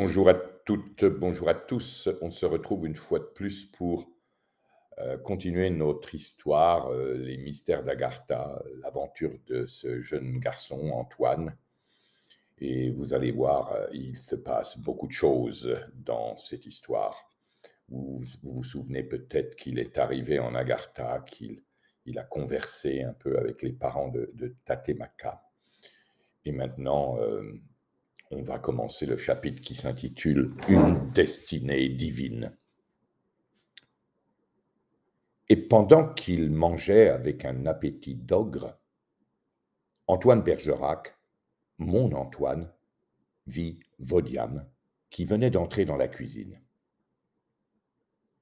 Bonjour à toutes, bonjour à tous. On se retrouve une fois de plus pour euh, continuer notre histoire, euh, les mystères d'Agartha, l'aventure de ce jeune garçon, Antoine. Et vous allez voir, euh, il se passe beaucoup de choses dans cette histoire. Vous vous, souvenez peut-être qu'il est arrivé en Agartha, qu'il il a conversé un peu avec les parents de, de Tatemaka. Et maintenant, on va commencer le chapitre qui s'intitule Une destinée divine. Et pendant qu'il mangeait avec un appétit d'ogre, Antoine Bergerac, mon Antoine, vit Vaudiam, qui venait d'entrer dans la cuisine.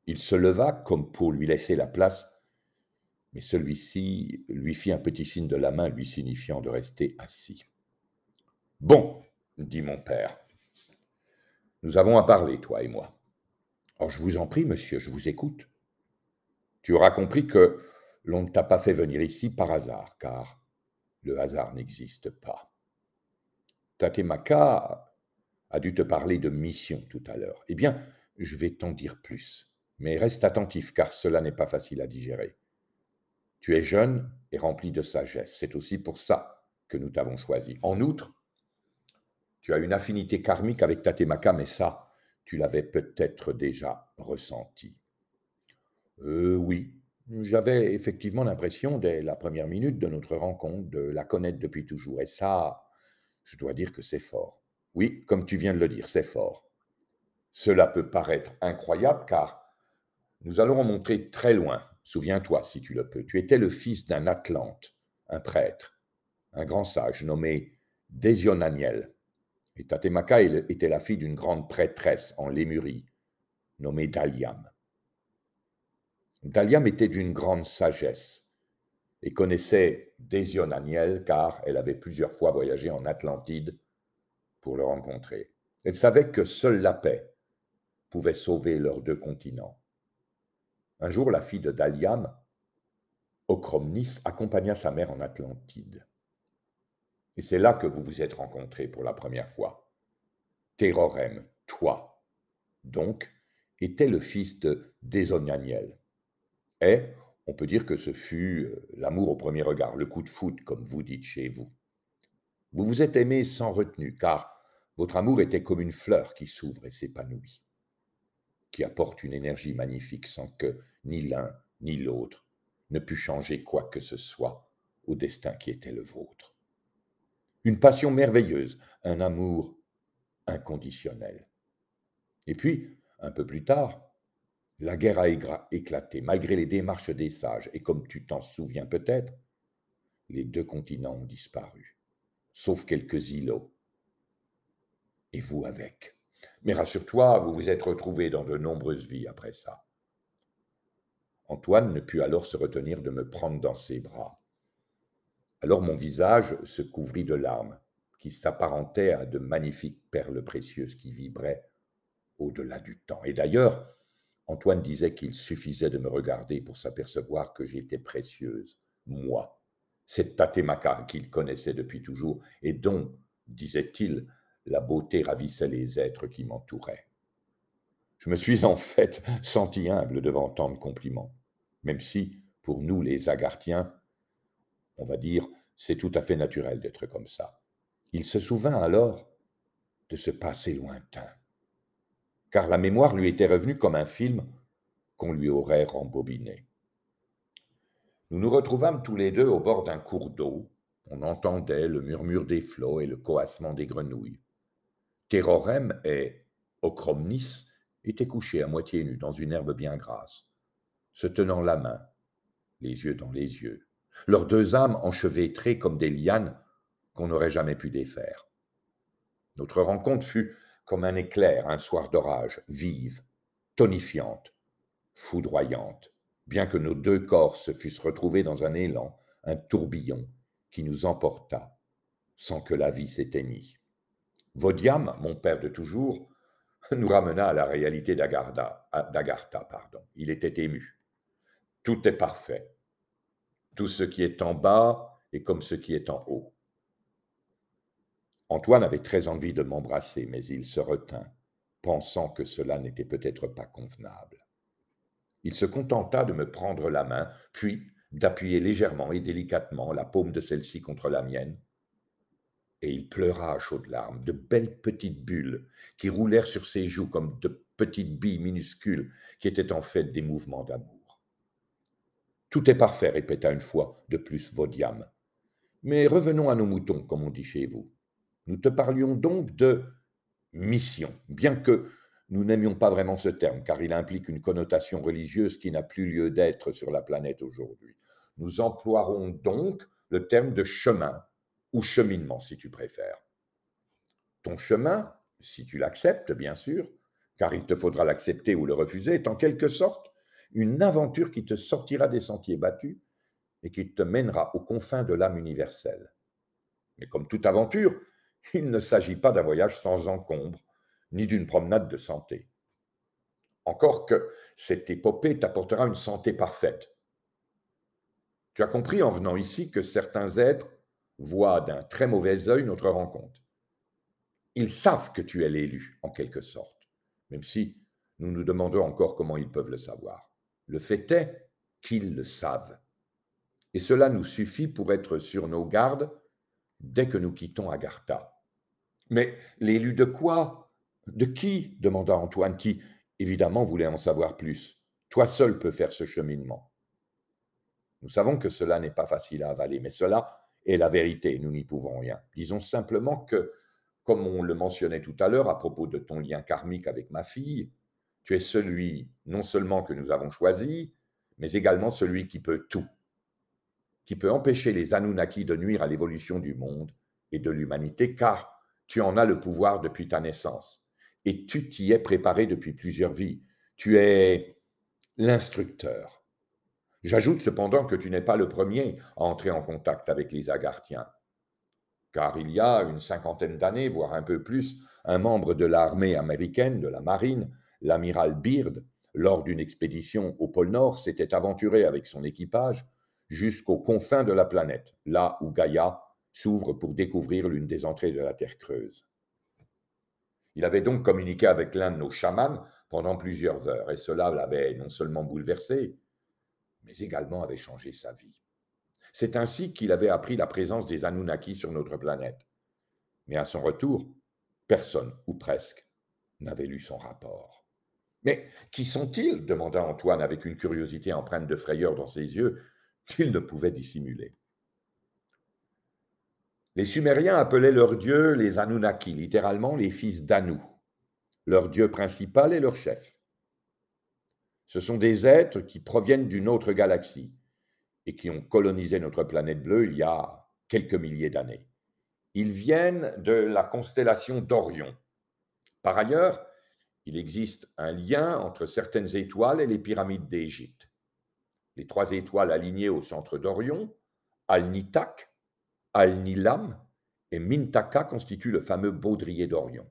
Il se leva comme pour lui laisser la place, mais celui-ci lui fit un petit signe de la main lui signifiant de rester assis. Bon, dit mon père. Nous avons à parler, toi et moi. Oh, je vous en prie, monsieur, je vous écoute. Tu auras compris que l'on ne t'a pas fait venir ici par hasard, car le hasard n'existe pas. Tatemaka a dû te parler de mission tout à l'heure. Eh bien, je vais t'en dire plus, mais reste attentif, car cela n'est pas facile à digérer. Tu es jeune et rempli de sagesse. C'est aussi pour ça que nous t'avons choisi. En outre, tu as une affinité karmique avec Tatemaka, mais ça, tu l'avais peut-être déjà ressenti. Euh, oui, j'avais effectivement l'impression, dès la première minute de notre rencontre, de la connaître depuis toujours. Et ça, je dois dire que c'est fort. Oui, comme tu viens de le dire, c'est fort. Cela peut paraître incroyable car nous allons remonter très loin. Souviens-toi, si tu le peux. Tu étais le fils d'un Atlante, un prêtre, un grand sage nommé Désionaniel. Et Tatemaka était la fille d'une grande prêtresse en Lémurie, nommée Daliam. Daliam était d'une grande sagesse et connaissait Désionaniel car elle avait plusieurs fois voyagé en Atlantide pour le rencontrer. Elle savait que seule la paix pouvait sauver leurs deux continents. Un jour, la fille de Daliam, Ochromnis, accompagna sa mère en Atlantide. Et c'est là que vous vous êtes rencontrés pour la première fois. Terrorem, toi, donc, était le fils de Désonianiel. Et on peut dire que ce fut euh, l'amour au premier regard, le coup de foot, comme vous dites chez vous. Vous vous êtes aimés sans retenue, car votre amour était comme une fleur qui s'ouvre et s'épanouit, qui apporte une énergie magnifique sans que ni l'un ni l'autre ne pût changer quoi que ce soit au destin qui était le vôtre une passion merveilleuse, un amour inconditionnel. Et puis, un peu plus tard, la guerre a éclaté, malgré les démarches des sages, et comme tu t'en souviens peut-être, les deux continents ont disparu, sauf quelques îlots. Et vous avec. Mais rassure-toi, vous vous êtes retrouvés dans de nombreuses vies après ça. Antoine ne put alors se retenir de me prendre dans ses bras. Alors mon visage se couvrit de larmes qui s'apparentaient à de magnifiques perles précieuses qui vibraient au-delà du temps. Et d'ailleurs, Antoine disait qu'il suffisait de me regarder pour s'apercevoir que j'étais précieuse, moi, cette Tatemaka qu'il connaissait depuis toujours et dont, disait-il, la beauté ravissait les êtres qui m'entouraient. Je me suis en fait senti humble devant tant de compliments, même si, pour nous les Agarthiens, on va dire, c'est tout à fait naturel d'être comme ça. Il se souvint alors de ce passé lointain, car la mémoire lui était revenue comme un film qu'on lui aurait rembobiné. Nous nous retrouvâmes tous les deux au bord d'un cours d'eau. On entendait le murmure des flots et le coassement des grenouilles. Terrorem et Ochromnis étaient couchés à moitié nus dans une herbe bien grasse, se tenant la main, les yeux dans les yeux leurs deux âmes enchevêtrées comme des lianes qu'on n'aurait jamais pu défaire. Notre rencontre fut comme un éclair un soir d'orage, vive, tonifiante, foudroyante, bien que nos deux corps se fussent retrouvés dans un élan, un tourbillon qui nous emporta sans que la vie s'éteignît. Vaudiam, mon père de toujours, nous ramena à la réalité d'Agartha. Il était ému. Tout est parfait. Tout ce qui est en bas est comme ce qui est en haut. Antoine avait très envie de m'embrasser, mais il se retint, pensant que cela n'était peut-être pas convenable. Il se contenta de me prendre la main, puis d'appuyer légèrement et délicatement la paume de celle-ci contre la mienne, et il pleura à chaudes larmes, de belles petites bulles qui roulèrent sur ses joues comme de petites billes minuscules qui étaient en fait des mouvements d'amour. Tout est parfait, répéta une fois de plus Vaudiam. Mais revenons à nos moutons, comme on dit chez vous. Nous te parlions donc de mission, bien que nous n'aimions pas vraiment ce terme, car il implique une connotation religieuse qui n'a plus lieu d'être sur la planète aujourd'hui. Nous emploierons donc le terme de chemin, ou cheminement, si tu préfères. Ton chemin, si tu l'acceptes, bien sûr, car il te faudra l'accepter ou le refuser, est en quelque sorte une aventure qui te sortira des sentiers battus et qui te mènera aux confins de l'âme universelle. Mais comme toute aventure, il ne s'agit pas d'un voyage sans encombre, ni d'une promenade de santé. Encore que cette épopée t'apportera une santé parfaite. Tu as compris en venant ici que certains êtres voient d'un très mauvais œil notre rencontre. Ils savent que tu es l'élu, en quelque sorte, même si nous nous demandons encore comment ils peuvent le savoir. Le fait est qu'ils le savent. Et cela nous suffit pour être sur nos gardes dès que nous quittons Agartha. Mais l'élu de quoi? De qui? demanda Antoine, qui, évidemment, voulait en savoir plus. Toi seul peux faire ce cheminement. Nous savons que cela n'est pas facile à avaler, mais cela est la vérité, nous n'y pouvons rien. Disons simplement que, comme on le mentionnait tout à l'heure à propos de ton lien karmique avec ma fille, tu es celui non seulement que nous avons choisi, mais également celui qui peut tout, qui peut empêcher les Anunnaki de nuire à l'évolution du monde et de l'humanité, car tu en as le pouvoir depuis ta naissance et tu t'y es préparé depuis plusieurs vies. Tu es l'instructeur. J'ajoute cependant que tu n'es pas le premier à entrer en contact avec les Agarthiens, car il y a une cinquantaine d'années, voire un peu plus, un membre de l'armée américaine, de la marine, l'amiral Beard, lors d'une expédition au pôle Nord, s'était aventuré avec son équipage jusqu'aux confins de la planète, là où Gaïa s'ouvre pour découvrir l'une des entrées de la Terre creuse. Il avait donc communiqué avec l'un de nos chamans pendant plusieurs heures, et cela l'avait non seulement bouleversé, mais également avait changé sa vie. C'est ainsi qu'il avait appris la présence des Anunnaki sur notre planète. Mais à son retour, personne, ou presque, n'avait lu son rapport. Mais qui sont-ils demanda Antoine avec une curiosité empreinte de frayeur dans ses yeux qu'il ne pouvait dissimuler. Les Sumériens appelaient leurs dieux les Anunnaki, littéralement les fils d'Anu, leur dieu principal et leur chef. Ce sont des êtres qui proviennent d'une autre galaxie et qui ont colonisé notre planète bleue il y a quelques milliers d'années. Ils viennent de la constellation d'Orion. Par ailleurs, il existe un lien entre certaines étoiles et les pyramides d'Égypte. Les trois étoiles alignées au centre d'Orion, Al-Nitak, Al-Nilam et Mintaka constituent le fameux baudrier d'Orion.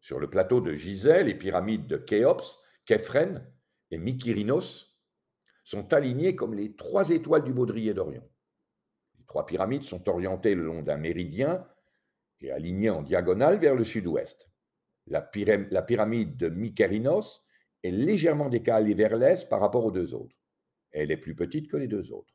Sur le plateau de Gizeh, les pyramides de Khéops, Képhren et Mykérinos sont alignées comme les trois étoiles du baudrier d'Orion. Les trois pyramides sont orientées le long d'un méridien et alignées en diagonale vers le sud-ouest. La, pyramide de Mykérinos est légèrement décalée vers l'est par rapport aux deux autres. Elle est plus petite que les deux autres.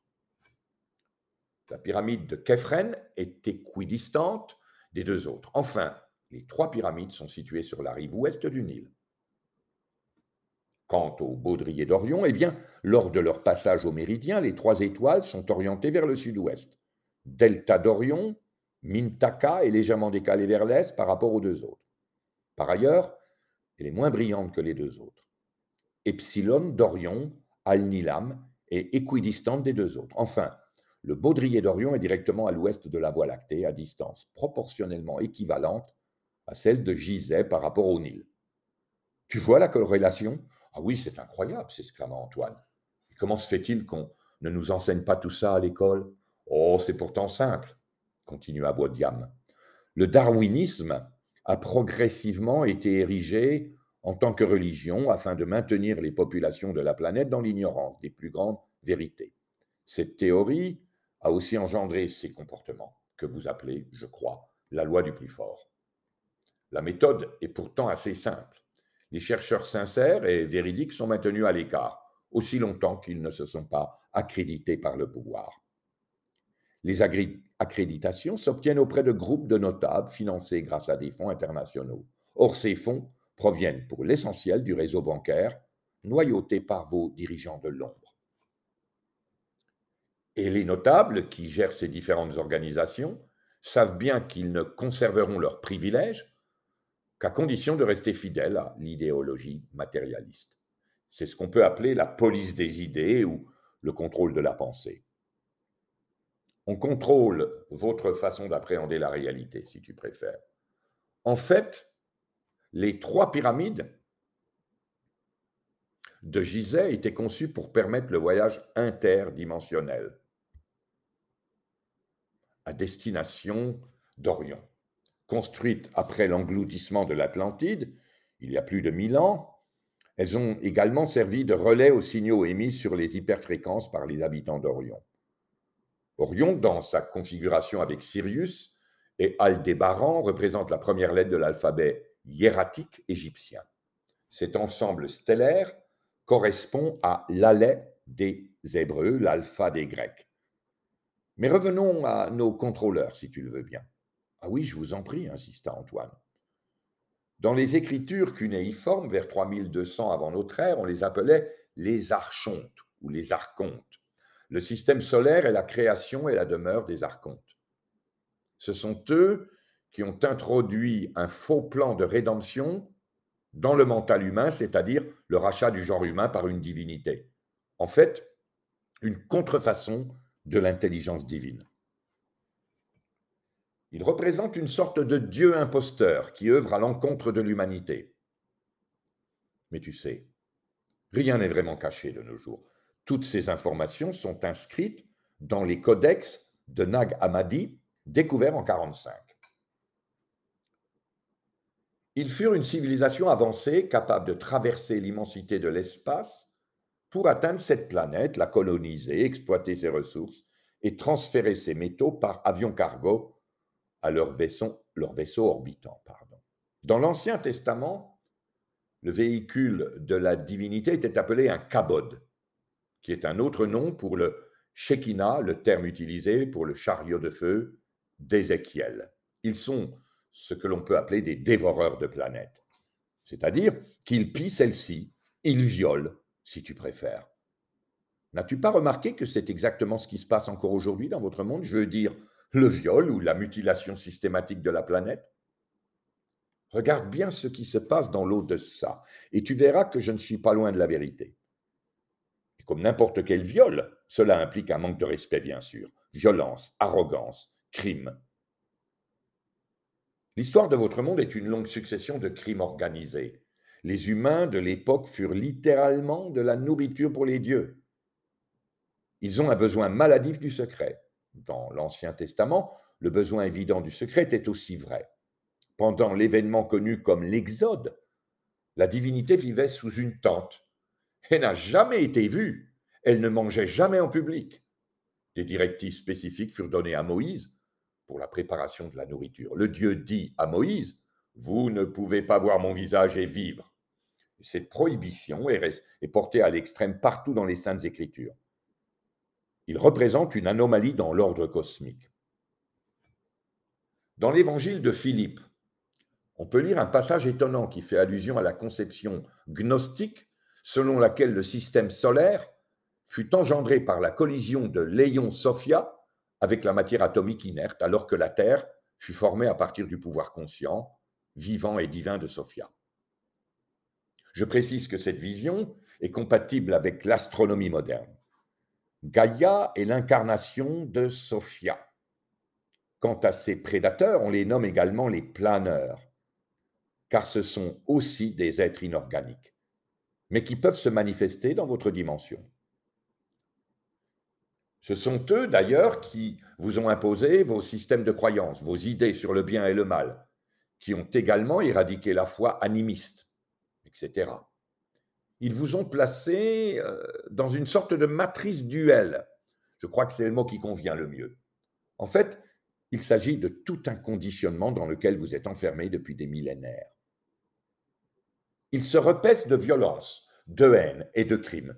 La pyramide de Képhren est équidistante des deux autres. Enfin, les trois pyramides sont situées sur la rive ouest du Nil. Quant au baudrier d'Orion, eh bien, lors de leur passage au méridien, les trois étoiles sont orientées vers le sud-ouest. Delta d'Orion, Mintaka est légèrement décalée vers l'est par rapport aux deux autres. Par ailleurs, elle est moins brillante que les deux autres. Epsilon d'Orion, Al-Nilam, est équidistante des deux autres. Enfin, le baudrier d'Orion est directement à l'ouest de la Voie lactée, à distance proportionnellement équivalente à celle de Gizeh par rapport au Nil. Tu vois la corrélation? Ah oui, c'est incroyable, s'exclama Antoine. Comment se fait-il qu'on ne nous enseigne pas tout ça à l'école? Oh, c'est pourtant simple, continua Baudiam. Le darwinisme a progressivement été érigé en tant que religion afin de maintenir les populations de la planète dans l'ignorance des plus grandes vérités. Cette théorie a aussi engendré ces comportements que vous appelez, je crois, la loi du plus fort. La méthode est pourtant assez simple. Les chercheurs sincères et véridiques sont maintenus à l'écart, aussi longtemps qu'ils ne se sont pas accrédités par le pouvoir. Les accréditations s'obtiennent auprès de groupes de notables financés grâce à des fonds internationaux. Or, ces fonds proviennent pour l'essentiel du réseau bancaire, noyauté par vos dirigeants de l'ombre. Et les notables qui gèrent ces différentes organisations savent bien qu'ils ne conserveront leurs privilèges qu'à condition de rester fidèle à l'idéologie matérialiste. C'est ce qu'on peut appeler la police des idées ou le contrôle de la pensée. On contrôle votre façon d'appréhender la réalité, si tu préfères. En fait, les trois pyramides de Gizeh étaient conçues pour permettre le voyage interdimensionnel à destination d'Orient construites après l'engloutissement de l'Atlantide, il y a plus de mille ans, elles ont également servi de relais aux signaux émis sur les hyperfréquences par les habitants d'Orion. Orion, dans sa configuration avec Sirius et Aldébaran, représente la première lettre de l'alphabet hiératique égyptien. Cet ensemble stellaire correspond à l'alais des Hébreux, l'alpha des Grecs. Mais revenons à nos contrôleurs, si tu le veux bien. Ah oui, je vous en prie, insista Antoine. Dans les écritures cunéiformes, vers 3200 avant notre ère, on les appelait les archontes ou les archontes. Le système solaire est la création et la demeure des archontes. Ce sont eux qui ont introduit un faux plan de rédemption dans le mental humain, c'est-à-dire le rachat du genre humain par une divinité. En fait, une contrefaçon de l'intelligence divine. Il représente une sorte de Dieu imposteur qui œuvre à l'encontre de l'humanité. Mais tu sais, rien n'est vraiment caché de nos jours. Toutes ces informations sont inscrites dans les codex de Nag Hammadi, découverts en 1945. Ils furent une civilisation avancée capable de traverser l'immensité de l'espace pour atteindre cette planète, la coloniser, exploiter ses ressources et transférer ses métaux par avion cargo à leur vaisseau, orbitant. Dans l'Ancien Testament, le véhicule de la divinité était appelé un kabod, qui est un autre nom pour le Shekinah, le terme utilisé pour le chariot de feu d'Ézéchiel. Ils sont ce que l'on peut appeler des dévoreurs de planètes, c'est-à-dire qu'ils pillent celle-ci, ils violent, si tu préfères. N'as-tu pas remarqué que c'est exactement ce qui se passe encore aujourd'hui dans votre monde? Je veux dire, le viol ou la mutilation systématique de la planète? Regarde bien ce qui se passe dans l'eau de ça, et tu verras que je ne suis pas loin de la vérité. Comme n'importe quel viol, cela implique un manque de respect, bien sûr, violence, arrogance, crime. L'histoire de votre monde est une longue succession de crimes organisés. Les humains de l'époque furent littéralement de la nourriture pour les dieux. Ils ont un besoin maladif du secret dans l'Ancien Testament, le besoin évident du secret est aussi vrai. Pendant l'événement connu comme l'Exode, la divinité vivait sous une tente. Elle n'a jamais été vue. Elle ne mangeait jamais en public. Des directives spécifiques furent données à Moïse pour la préparation de la nourriture. Le Dieu dit à Moïse, Vous ne pouvez pas voir mon visage et vivre. Cette prohibition est, portée à l'extrême partout dans les saintes écritures. Il représente une anomalie dans l'ordre cosmique. Dans l'évangile de Philippe, on peut lire un passage étonnant qui fait allusion à la conception gnostique selon laquelle le système solaire fut engendré par la collision de l'éon Sophia avec la matière atomique inerte, alors que la Terre fut formée à partir du pouvoir conscient, vivant et divin de Sophia. Je précise que cette vision est compatible avec l'astronomie moderne. Gaïa est l'incarnation de Sophia. Quant à ses prédateurs, on les nomme également les planeurs, car ce sont aussi des êtres inorganiques, mais qui peuvent se manifester dans votre dimension. Ce sont eux, d'ailleurs, qui vous ont imposé vos systèmes de croyance, vos idées sur le bien et le mal, qui ont également éradiqué la foi animiste, etc ils vous ont placé euh, dans une sorte de matrice duel. Je crois que c'est le mot qui convient le mieux. En fait, il s'agit de tout un conditionnement dans lequel vous êtes enfermé depuis des millénaires. Ils se repaissent de violence, de haine et de crime,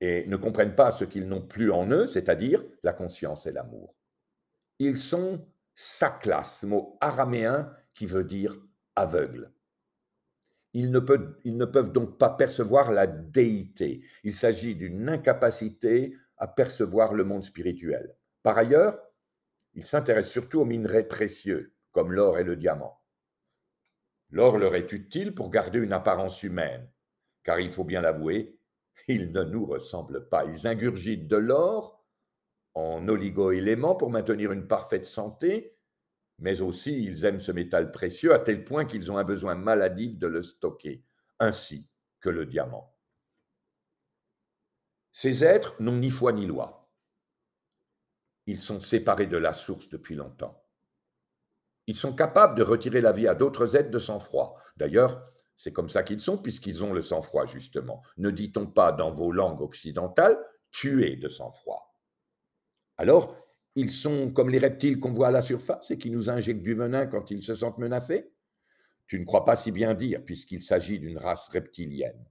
et ne comprennent pas ce qu'ils n'ont plus en eux, c'est-à-dire la conscience et l'amour. Ils sont saklas, mot araméen qui veut dire aveugle. Ne, ils ne peuvent donc pas percevoir la déité. Il s'agit d'une incapacité à percevoir le monde spirituel. Par ailleurs, ils s'intéressent surtout aux minerais précieux, comme l'or et le diamant. L'or leur est utile pour garder une apparence humaine, car il faut bien l'avouer, ils ne nous ressemblent pas. Ils ingurgitent de l'or en oligo-éléments pour maintenir une parfaite santé, mais aussi ils aiment ce métal précieux à tel point qu'ils ont un besoin maladif de le stocker, ainsi que le diamant. Ces êtres n'ont ni foi ni loi. Ils sont séparés de la source depuis longtemps. Ils sont capables de retirer la vie à d'autres êtres de sang-froid. D'ailleurs, c'est comme ça qu'ils sont, puisqu'ils ont le sang-froid, justement. Ne dit-on pas dans vos langues occidentales tuer de sang-froid Alors, ils sont comme les reptiles qu'on voit à la surface et qui nous injectent du venin quand ils se sentent menacés? Tu ne crois pas si bien dire, puisqu'il s'agit d'une race reptilienne.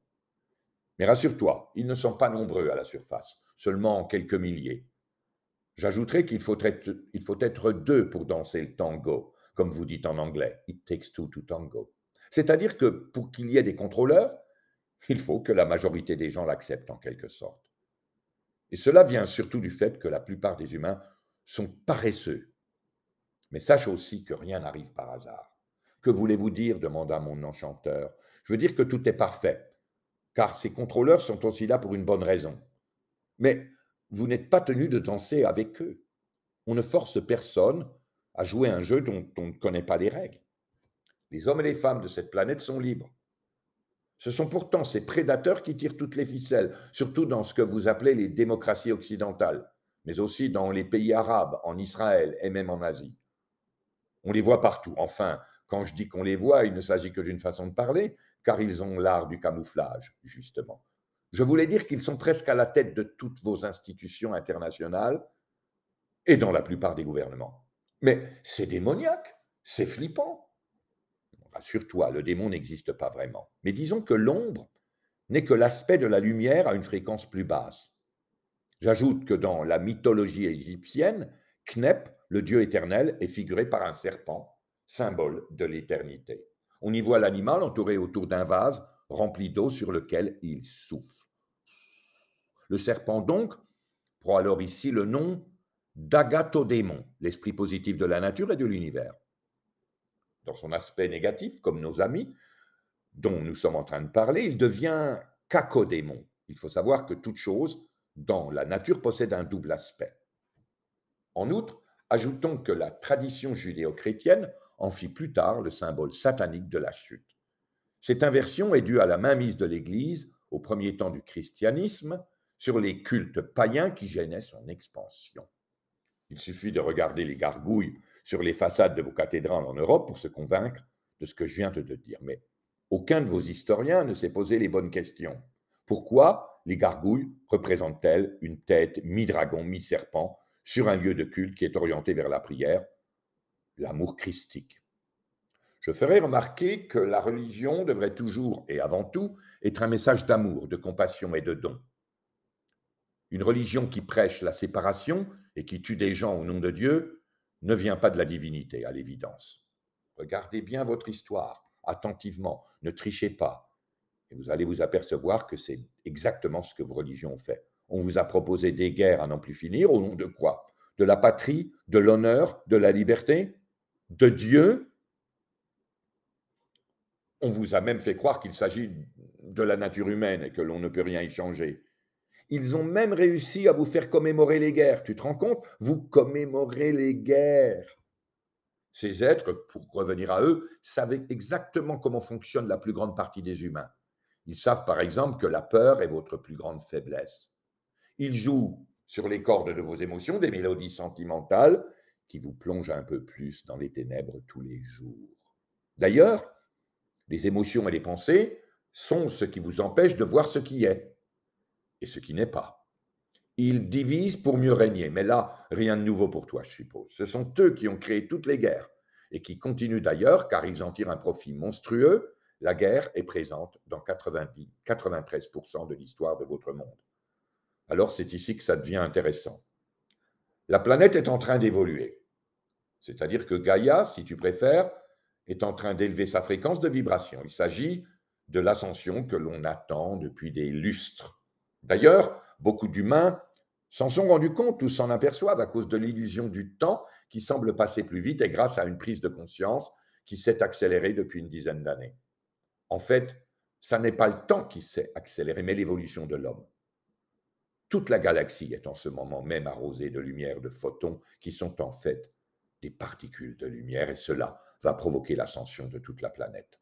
Mais rassure-toi, ils ne sont pas nombreux à la surface, seulement quelques milliers. J'ajouterai qu'il faut faut être deux pour danser le tango, comme vous dites en anglais. It takes two to tango. C'est-à-dire que pour qu'il y ait des contrôleurs, il faut que la majorité des gens l'acceptent en quelque sorte. Et cela vient surtout du fait que la plupart des humains sont paresseux. Mais sache aussi que rien n'arrive par hasard. Que voulez-vous dire? demanda mon enchanteur. Je veux dire que tout est parfait, car ces contrôleurs sont aussi là pour une bonne raison. Mais vous n'êtes pas tenu de danser avec eux. On ne force personne à jouer un jeu dont on ne connaît pas les règles. Les hommes et les femmes de cette planète sont libres. Ce sont pourtant ces prédateurs qui tirent toutes les ficelles, surtout dans ce que vous appelez les démocraties occidentales, mais aussi dans les pays arabes, en Israël et même en Asie. On les voit partout. Enfin, quand je dis qu'on les voit, il ne s'agit que d'une façon de parler, car ils ont l'art du camouflage, justement. Je voulais dire qu'ils sont presque à la tête de toutes vos institutions internationales et dans la plupart des gouvernements. Mais c'est démoniaque, c'est flippant. Rassure-toi, le démon n'existe pas vraiment. Mais disons que l'ombre n'est que l'aspect de la lumière à une fréquence plus basse. J'ajoute que dans la mythologie égyptienne, Knep, le dieu éternel, est figuré par un serpent, symbole de l'éternité. On y voit l'animal entouré autour d'un vase rempli d'eau sur lequel il souffle. Le serpent, donc, prend alors ici le nom d'agathodémon, l'esprit positif de la nature et de l'univers dans son aspect négatif, comme nos amis, dont nous sommes en train de parler, il devient cacodémon. Il faut savoir que toute chose dans la nature possède un double aspect. En outre, ajoutons que la tradition judéo-chrétienne en fit plus tard le symbole satanique de la chute. Cette inversion est due à la mainmise de l'Église, au premier temps du christianisme, sur les cultes païens qui gênaient son expansion. Il suffit de regarder les gargouilles sur les façades de vos cathédrales en Europe pour se convaincre de ce que je viens de te dire. Mais aucun de vos historiens ne s'est posé les bonnes questions. Pourquoi les gargouilles représentent-elles une tête mi-dragon, mi-serpent sur un lieu de culte qui est orienté vers la prière, l'amour christique Je ferai remarquer que la religion devrait toujours et avant tout être un message d'amour, de compassion et de don. Une religion qui prêche la séparation et qui tue des gens au nom de Dieu ne vient pas de la divinité, à l'évidence. Regardez bien votre histoire, attentivement, ne trichez pas, et vous allez vous apercevoir que c'est exactement ce que vos religions ont fait. On vous a proposé des guerres à n'en plus finir, au nom de quoi? De la patrie, de l'honneur, de la liberté, de Dieu? On vous a même fait croire qu'il s'agit de la nature humaine et que l'on ne peut rien y changer. Ils ont même réussi à vous faire commémorer les guerres. Tu te rends compte? Vous commémorez les guerres. Ces êtres, pour revenir à eux, savent exactement comment fonctionne la plus grande partie des humains. Ils savent par exemple que la peur est votre plus grande faiblesse. Ils jouent sur les cordes de vos émotions des mélodies sentimentales qui vous plongent un peu plus dans les ténèbres tous les jours. D'ailleurs, les émotions et les pensées sont ce qui vous empêche de voir ce qui est et ce qui n'est pas. Ils divisent pour mieux régner. Mais là, rien de nouveau pour toi, je suppose. Ce sont eux qui ont créé toutes les guerres et qui continuent d'ailleurs, car ils en tirent un profit monstrueux. La guerre est présente dans 90, 93% de l'histoire de votre monde. Alors c'est ici que ça devient intéressant. La planète est en train d'évoluer. C'est-à-dire que Gaïa, si tu préfères, est en train d'élever sa fréquence de vibration. Il s'agit de l'ascension que l'on attend depuis des lustres. D'ailleurs, beaucoup d'humains s'en sont rendus compte ou s'en aperçoivent à cause de l'illusion du temps qui semble passer plus vite et grâce à une prise de conscience qui s'est accélérée depuis une dizaine d'années. En fait, ça n'est pas le temps qui s'est accéléré, mais l'évolution de l'homme. Toute la galaxie est en ce moment même arrosée de lumière, de photons qui sont en fait des particules de lumière et cela va provoquer l'ascension de toute la planète.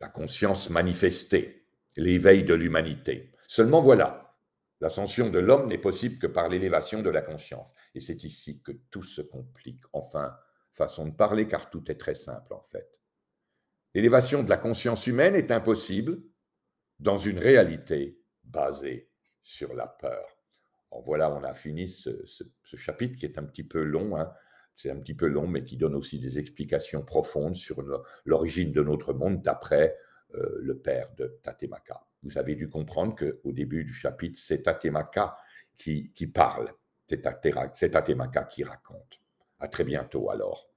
La conscience manifestée, l'éveil de l'humanité. Seulement voilà, l'ascension de l'homme n'est possible que par l'élévation de la conscience. Et c'est ici que tout se complique. Enfin, façon de parler, car tout est très simple en fait. L'élévation de la conscience humaine est impossible dans une réalité basée sur la peur. voilà, on a fini ce, chapitre qui est un petit peu long. Hein. C'est un petit peu long, mais qui donne aussi des explications profondes sur l'origine de notre monde d'après euh, le père de Tatemaka. Vous avez dû comprendre qu'au début du chapitre, c'est Tatemaka qui, qui parle. C'est Tatemaka qui raconte. À très bientôt alors.